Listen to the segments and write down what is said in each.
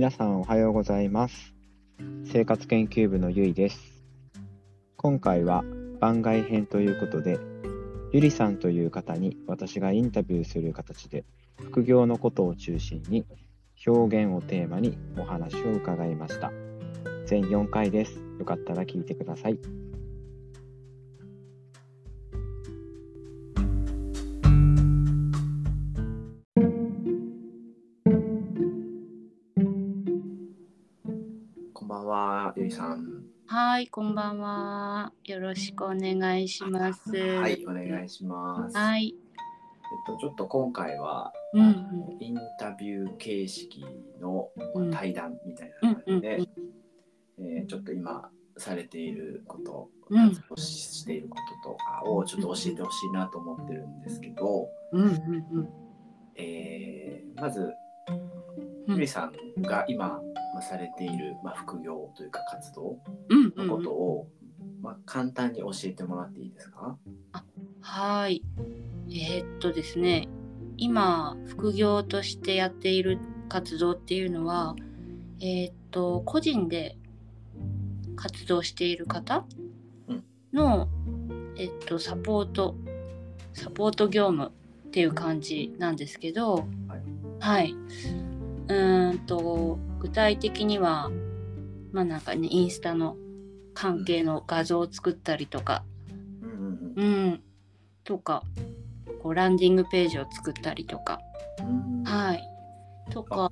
皆さんおはようございます。生活研究部のゆいです。今回は番外編ということでゆりさんという方に私がインタビューする形で副業のことを中心に表現をテーマにお話を伺いました。全4回です。よかったら聞いてください。ゆいさん。はい、こんばんは。よろしくお願いします。はい、お願いします。はい。えっと、ちょっと今回は、うんうんインタビュー形式のうん対談みたいうんな感じで、うんえーちょっと今されていること、うんしていることとかをちょっと教えてほしいなと思ってるんですけど、うんうんえーまず、うんゆいさんが今、まあ、されている、まあ、副業というか活動のうん。ことを、まあ、簡単に教えてもらっていいですか、はい。えーっとですね、今副業としてやっている活動っていうのは、えーっと個人で活動している方うんの、えっとサポートサポート業務っていう感じなんですけど、はいはい。うーんと具体的にはまあなんかねインスタの関係の画像を作ったりとか、うんうんうん、とかこうランディングページを作ったりとか、うんはい、とかは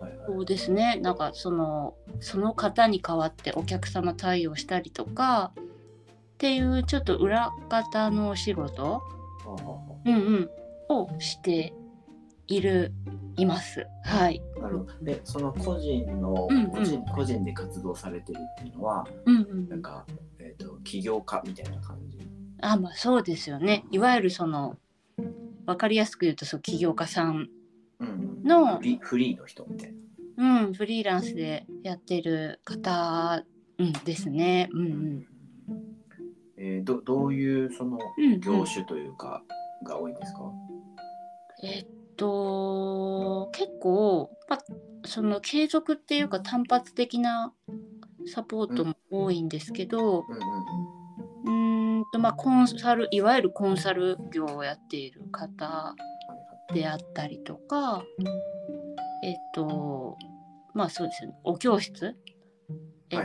いはい。そうですね。なんかそのその方に代わってお客様対応したりとかっていうちょっと裏方のお仕事、うんうん、をしているいます。はい、なるほど。でその個人の、うんうん。個人個人で活動されてるっていうのはうんうんうん、なんか、えー、と起業家みたいな感じ？あまあそうですよね。いわゆるその分かりやすく言うとそう起業家さん。うんのフリーの人みたいな。うん、フリーランスでやってる方、うん、ですね。うんうん。えー、どどういうそのうんうん。業種というかが多いですか、えっと、結構、まあ、その継続っていうか単発的なサポートも多いんですけど、うんと、まあ、コンサル、いわゆるコンサル業をやっている方であったりとか、えっと、まあそうですよね、お教室、え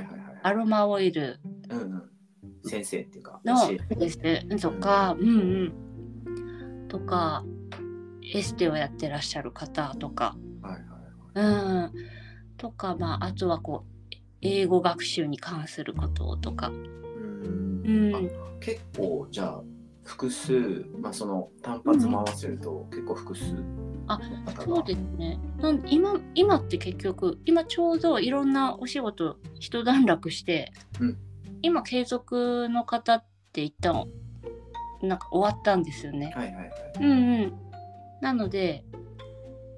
アロマオイル。うんうん、先生っていうかの教えですねとか、うんうん、とかエステをやってらっしゃる方とか、はいはいはい。うん、とか、まあ、あとはこう英語学習に関することとか、ううん。ん、あ結構じゃあ複数、まあ、その単発回せると結構複数あの方が。そうですね。なん今今って結局今ちょうどいろんなお仕事一段落して、うん。今継続の方って一旦なんか終わったんですよね。はいはいはい。うんうん、なので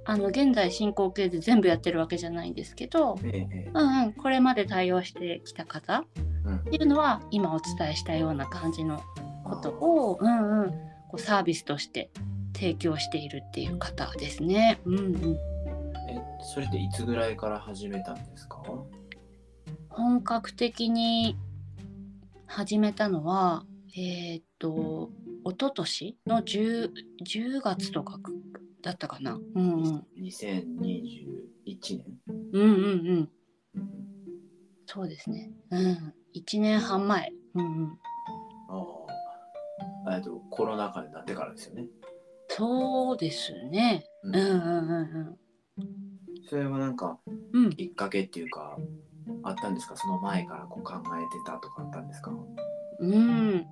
あの現在進行形で全部やってるわけじゃないんですけど、ええ。えうんうん、これまで対応してきた方うん。っていうのは今お伝えしたような感じのことを、うんうん、こうサービスとして提供しているっていう方ですね。うんうん、えそれっていつぐらいから始めたんですか？本格的に始めたのはえーっと一昨年の 10, 10月とかだったかな。うんうん2021年、うんうんうんうんそうですね。うん。1年半前。うんうん。ああえっとコロナ禍になってからですよね、そうですね。うんうんうんうんそれはなんか。きっかけっていうかあったんですか？その前からこう考えてたとかあったんですか？うん。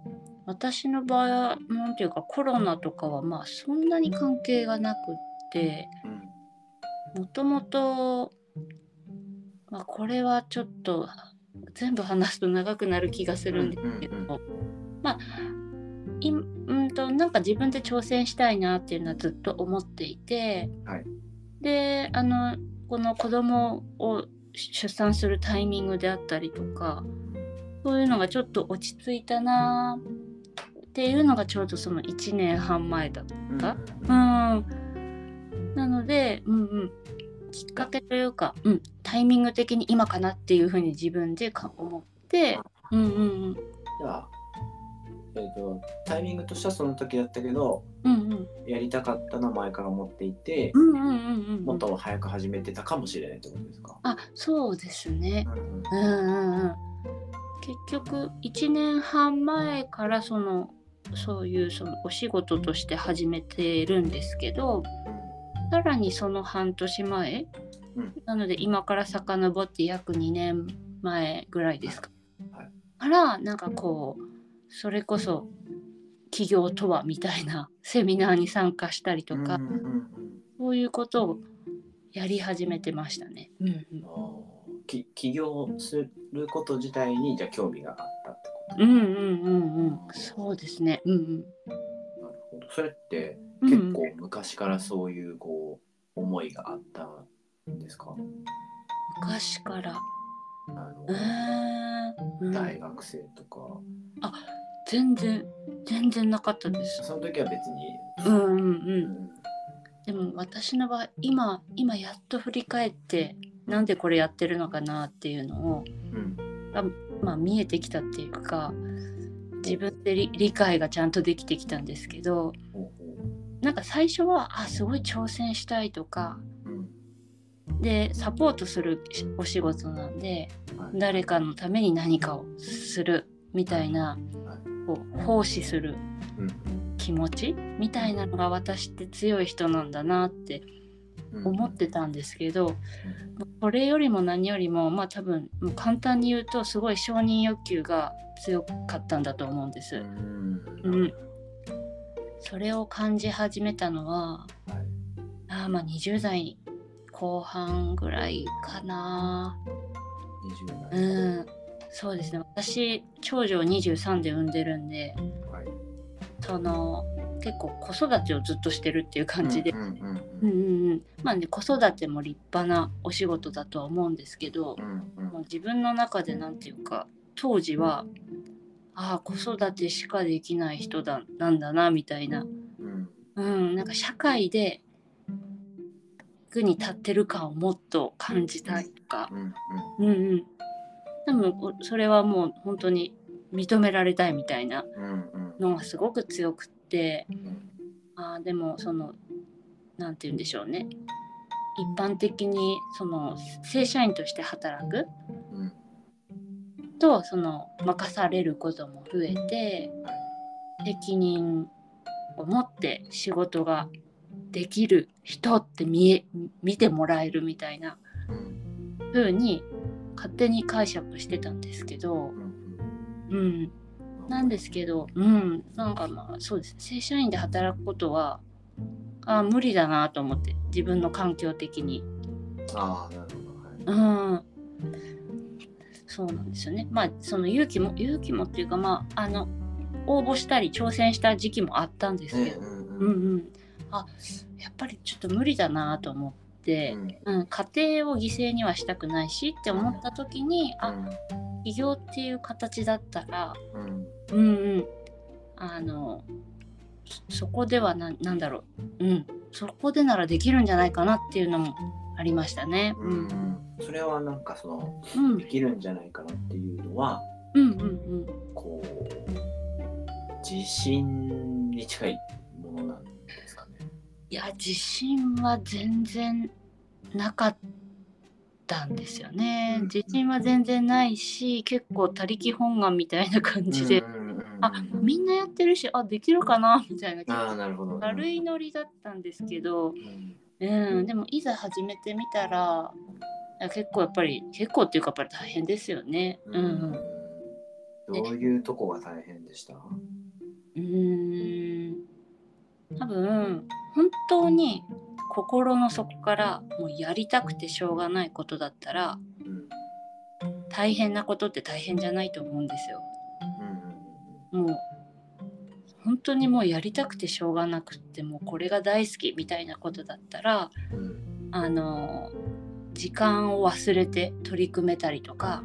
私の場合は、なんていうか、コロナとかは、まあ、そんなに関係がなくって、うんもともと、まあ、これはちょっと、全部話すと長くなる気がするんですけど、うんうんまあ、いうんと、なんか自分で挑戦したいなっていうのはずっと思っていて、はい。であのこの子供を出産するタイミングであったりとかそういうのがちょっと落ち着いたなっていうのがちょうどその1年半前だった。うん。うん、なので、うんうん、きっかけというか、うん、タイミング的に今かなっていうふうに自分でか思って、うんうんうん、じゃあ、えー、とタイミングとしてはその時だったけどうんうん。やりたかったのは前から思っていて、うんうんうんうんうん。もっと早く始めてたかもしれないってことですか、あそうですね。うんうん。うんうんうん。結局1年半前からそのそういうそのお仕事として始めてるんですけどさらにその半年前、うん。なので今から遡って約2年前ぐらいですか、はい。からなんかこうそれこそ企業とはみたいなセミナーに参加したりとか、うんうんうんそういうことをやり始めてましたね。うんうん。起業すること自体にじゃあ興味があっうんうんうんうん。そうですね。うんうん。なるほど。それってうん。結構昔からそういうこう思いがあったんですか、昔から。あのうー。ん、うん。大学生とか。全然全然なかったです。その時は別に、うんうんう。うん。んでも私の場合今今やっと振り返ってなんでこれやってるのかなっていうのを、うんまあ、見えてきたっていうか自分で理理解がちゃんとできてきたんですけどなんか最初はあすごい挑戦したいとかでサポートするお仕事なんではい。誰かのために何かをするみたいなこう奉仕するうん。気持ちみたいなのが私って強い人なんだなってうん思ってたんですけど、これよりも何よりもまあ多分もう簡単に言うとすごい承認欲求が強かったんだと思うんです。うん。うん。それを感じ始めたのははい。あーまあ20代後半ぐらいかな。20代うん。そうですね。私長女を23で産んでるんではい。その結構子育てをずっとしてるっていう感じで、まあね子育ても立派なお仕事だとは思うんですけどう、んうん。もう自分の中でなんていうか当時はああ子育てしかできない人だなんだなみたいな、うん。うん、なんか社会で役に立ってる感をもっと感じたいとか、うんうんうん、多分こそれはもう本当に認められたいみたいなのがすごく強くあーでもそのなんて言うんでしょうね。一般的にその正社員として働くうんとその任されることも増えて責任を持って仕事ができる人って見え見てもらえるみたいなうん。風に勝手に解釈してたんですけど、うん。うん、なんですけど、うん、なんかまあそうです。ね正社員で働くことはあ無理だなと思って自分の環境的に。ああなるほど。はい。うん。そうなんですよね。まあその勇気も勇気もっていうかまああの応募したり挑戦した時期もあったんですけど、うんうんうん、あやっぱりちょっと無理だなと思って、うん。うん家庭を犠牲にはしたくないしって思った時に、あうん。起業っていう形だったらうんうんうん。あのそそこではななんだろう、うん、そこでならできるんじゃないかなっていうのもありましたね。うんうん。それはなんかそのうん。できるんじゃないかなっていうのはうんうんうん。こう自信に近いものなんですかね。いや自信は全然なかったんですよね。うん。自信は全然ないし結構他力本願みたいな感じで、うんあみんなやってるしあできるかなみたいなああなるほど。軽いノリだったんですけど、うんうん、でもいざ始めてみたら結構やっぱり結構っていうかやっぱり大変ですよね。うんうんどういうとこが大変でした？うーん多分本当に心の底からもうやりたくてしょうがないことだったらうん大変なことって大変じゃないと思うんですよ。うんもう本当にもうやりたくてしょうがなくってもうこれが大好きみたいなことだったらあの時間を忘れて取り組めたりとか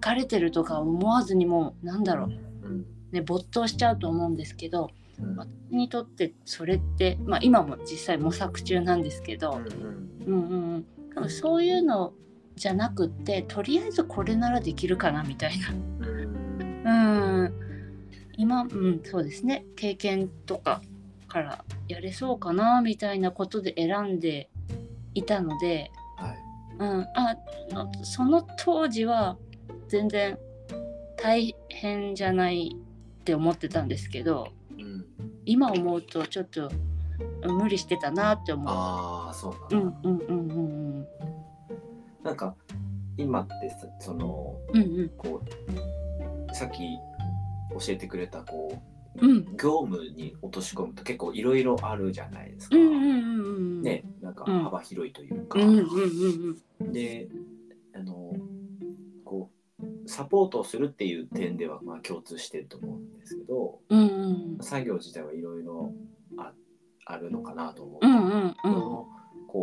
疲れてるとか思わずにもうなんだろう。うん。ね没頭しちゃうと思うんですけどうん。私にとってそれって、まあ、今も実際模索中なんですけど、うんうん。そういうのじゃなくってとりあえずこれならできるかなみたいうん。なうん今うん。そうですね。経験とかからやれそうかなみたいなことで選んでいたので、はい。うん、あのその当時は全然大変じゃないって思ってたんですけどうん。今思うとちょっと無理してたなって思う。ああそううなんうんうんうんうん。なんか今ってさそのうんうん。こうさっき教えてくれたこうん。う業務に落とし込むと結構いろいろあるじゃないですか。ねなんかうん。幅広いというか、であのこうサポートをするっていう点ではまあ共通してると思うんですけどうんうん。作業自体はいろいろああるのかなと思う。うんうんうん。そのこ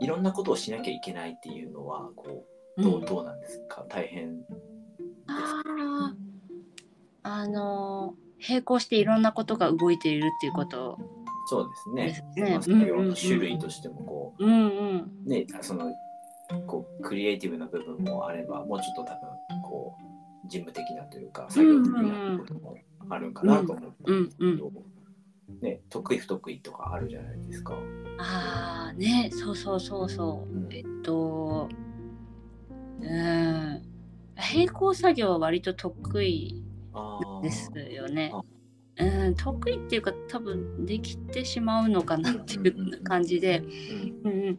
ういろんなことをしなきゃいけないっていうのはこうどうどうなんですか？大変あああの並行していろんなことが動いているっていうこと。そうですね。ですね。まあ作業の種類としてもこうんうん。うねそのこうクリエイティブな部分もあればもうちょっと多分こう事務的なというか作業的なこともあるかなと思うんですけど、ね得意不得意とかあるじゃないですか。ああねそうそうそうそう。うん。えっとうん。並行作業は割と得意ですよね。あ。うん、得意っていうか多分できてしまうのかなっていう感じで、うん。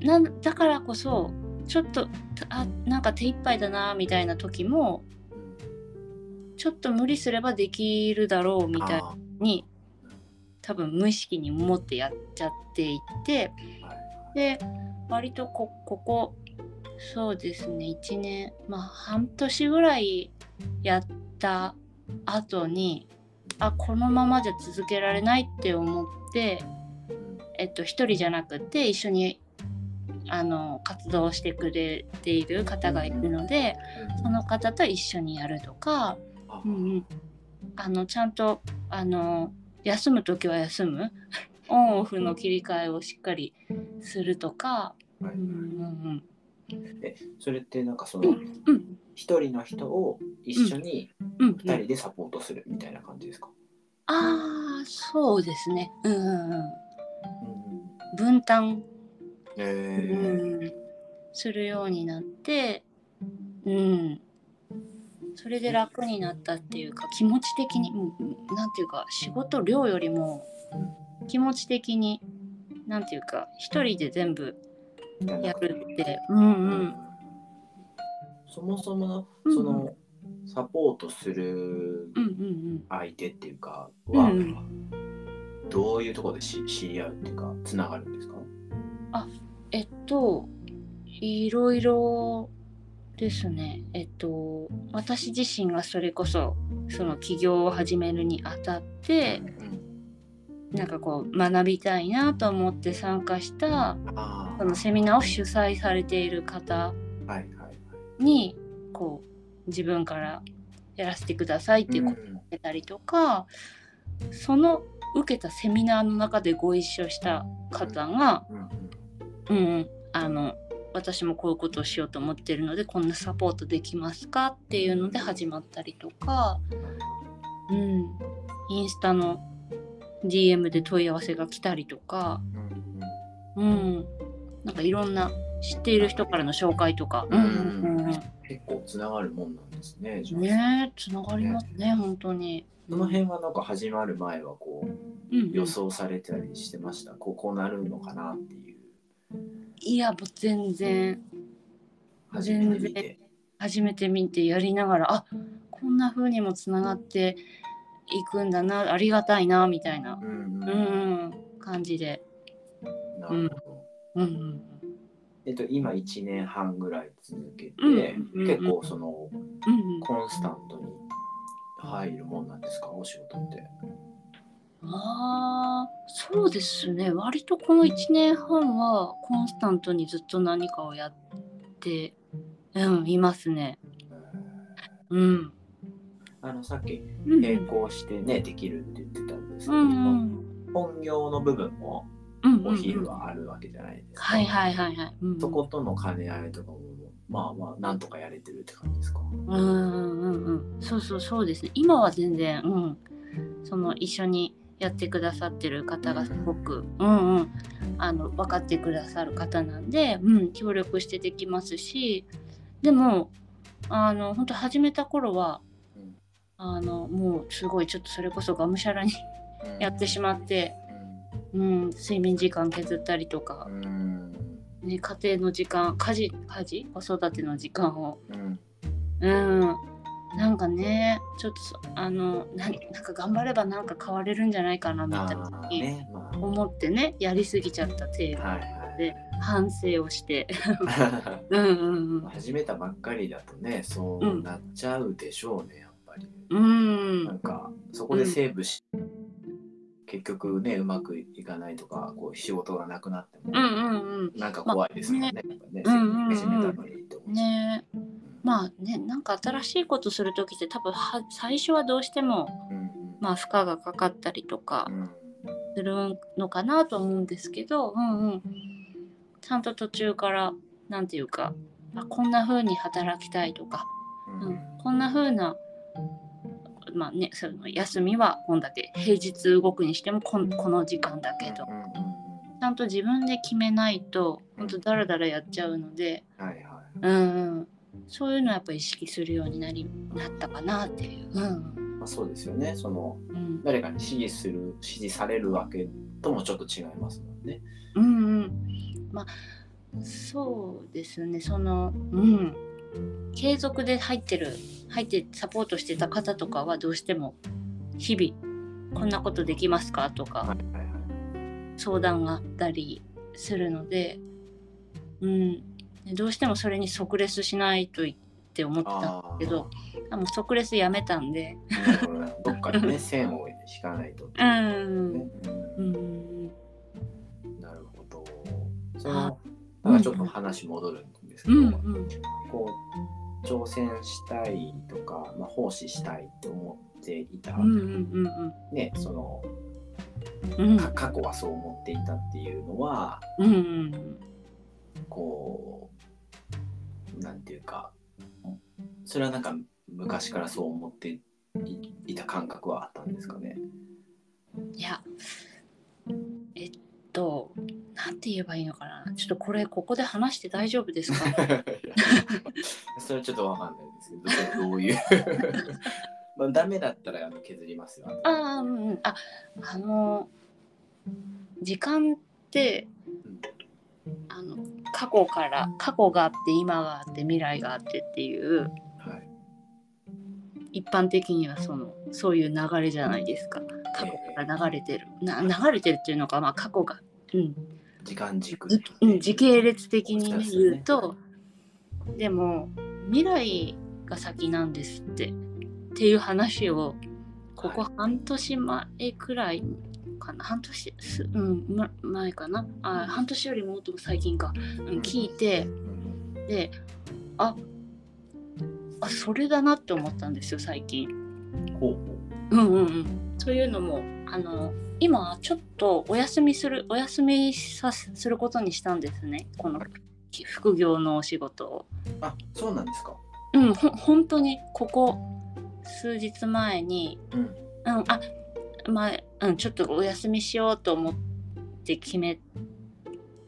なん。だからこそちょっとあなん。か手一杯だなみたいな時もちょっと無理すればできるだろうみたいあに多分無意識に思ってやっちゃっていてで割とこここそうですね1年まあ半年ぐらいやった後にあこのままじゃ続けられないって思って、えっと、一人じゃなくて一緒にあの活動してくれている方がいるのでその方と一緒にやるとか、あ。うんうん、あのちゃんとあの休む時は休む。オンオフの切り替えをしっかりするとか、はい。うんうんえそれってなんかそのうん一人の人を一緒にうんうん。二人でサポートするみたいな感じですか？ああそうですね。うんうんうん。うん。分担、えうん、するようになってうん。それで楽になったっていうか気持ち的にうんなんていうか仕事量よりも気持ち的になんていうか一人で全部ーやるって。うんうん。そもそもうんそのサポートするうんうん相手っていうかはうん。うんどういうところでし知り合うっていうかつながるんですか？えっといろいろですね。えっと私自身がそれこそその起業を始めるにあたってなんかこう学びたいなと思って参加したあそのセミナーを主催されている方。にこう自分からやらせてくださいっていうことを言ってたりとか、その受けたセミナーの中でご一緒した方が、うんうん。うんうん、あの私もこういうことをしようと思ってるのでこんなサポートできますかっていうので始まったりとか、うん、インスタの DM で問い合わせが来たりとか、うんうんうん、なんかいろんな知っている人からの紹介とか、うんうんうん結構つながるもんなんですね。ねえつながりますね本当に。その辺はなんか始まる前はこううんうん予想されたりしてました？こうこうなるのかなっていう。いやもう全然初めて見て。初めて見てやりながらあこんな風にもつながっていくんだなありがたいなみたいな、うんううん感じで、なるほど。うんうんえっと今1年半ぐらい続けて、うん結構そのうんうん、コンスタントに入るもんなんですか？お仕事って。あーそうですね。割とこの1年半はコンスタントにずっと何かをやって、うん、いますね。うん。あのさっきうん。並行してねできるって言ってたんですけど、うんうん。本業の部分もうんお昼はあるわけじゃないですか。はいはいはいはい。うん、そことの兼ね合いとかもまあまあなんとかやれてるって感じですか？うんうんうんそうそうそうですね。今は全然うん。その一緒にやってくださってる方がすごく、うん、うんうん。あの分かってくださる方なんで、うん、協力してできますしでもあの本当始めた頃は、うん、あのもうすごいちょっとそれこそがむしゃらに やってしまって、うん、睡眠時間削ったりとか、ね、家庭の時間家事家事子育ての時間を、うん、なんかねちょっとあのなんか頑張ればなんか変われるんじゃないかなみたいに思ってねやりすぎちゃった程度で、反省をして。うんうん、うん、始めたばっかりだとねそうなっちゃうでしょうね、ぱり。うん、なんかそこでセーブし、うん、結局ねうまくいかないとかこう仕事がなくなっても、うんうんうん、なんか怖いですよね。まあ、ね。ね、始めたのにって思。ね。まあねなんか新しいことする時って多分は最初はどうしても、うん、まあ負荷がかかったりとかするのかなと思うんですけど、うんうん、ちゃんと途中から何て言うかあこんな風に働きたいとか、うん、こんな風なまあね、その休みはこんだけ平日動くにしてもここの時間だけど、ちゃんと自分で決めないと本当だらだらやっちゃうので、はいはい、うん、うん、そういうのはやっぱ意識するようになりなったかなっていう。うん。まあ、そうですよね。その、うん、誰かに指示する指示されるわけともちょっと違いますもんね。うんうん。まあそうですね。そのうん継続で入ってる入ってサポートしてた方とかはどうしても日々こんなことできますかとか相談があったりするので、うん、どうしてもそれに即レスしないとって思ってたんだけどあもう即レスやめたんで。どっかでね線を引かないと、う。ん、うん、なるほど。そのちょっと話戻るんですけど、うんうん、こう挑戦したいとか、まあ、奉仕したいと思っていた、うんうんうん、ねその、うん、過去はそう思っていたっていうのは、うんうん、こうなんていうかそれはなんか昔からそう思っていた感覚はあったんですかね？いやえっとなんて言えばいいのかな。ちょっとこれここで話して大丈夫ですか？それはちょっとわかんないですけどどういう？まあダメだったらあの削りますよ。ああうんああの時間って、あの過去から過去があって今があって未来があってっていう、はい、一般的にはそのそういう流れじゃないですか。過去から流れてる、な流れてるっていうのか、まあ、過去が、うん、時間軸、うん、時系列的に、ね、言うとでも未来が先なんですってっていう話をここ半年前くらいかな半年す、うん、ま、前かな。あ半年よりもっと最近か、うん、聞いてでああそれだなって思ったんですよ最近。ほうう。んうんうん、そういうのもあの今ちょっとお休みするお休みさすることにしたんですね。この副業のお仕事を。あそうなんですか。うんほ本当にここ数日前に、うん、うん、あまあ、うん、ちょっとお休みしようと思って決め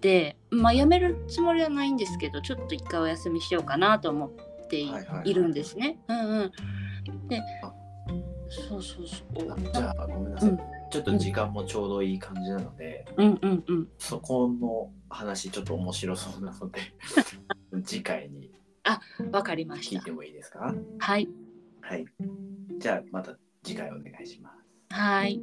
て、まあ、辞めるつもりはないんですけどちょっと一回お休みしようかなと思ってい,、るんですね。うんうん、でそうそうそう。じゃあごめんなさい、うん、ちょっと時間もちょうどいい感じなので、うんうんうん、そこの話ちょっと面白そうなので 次回にあわかりました。聞いてもいいですか？はい。はい。じゃあまた次回お願いします。はい。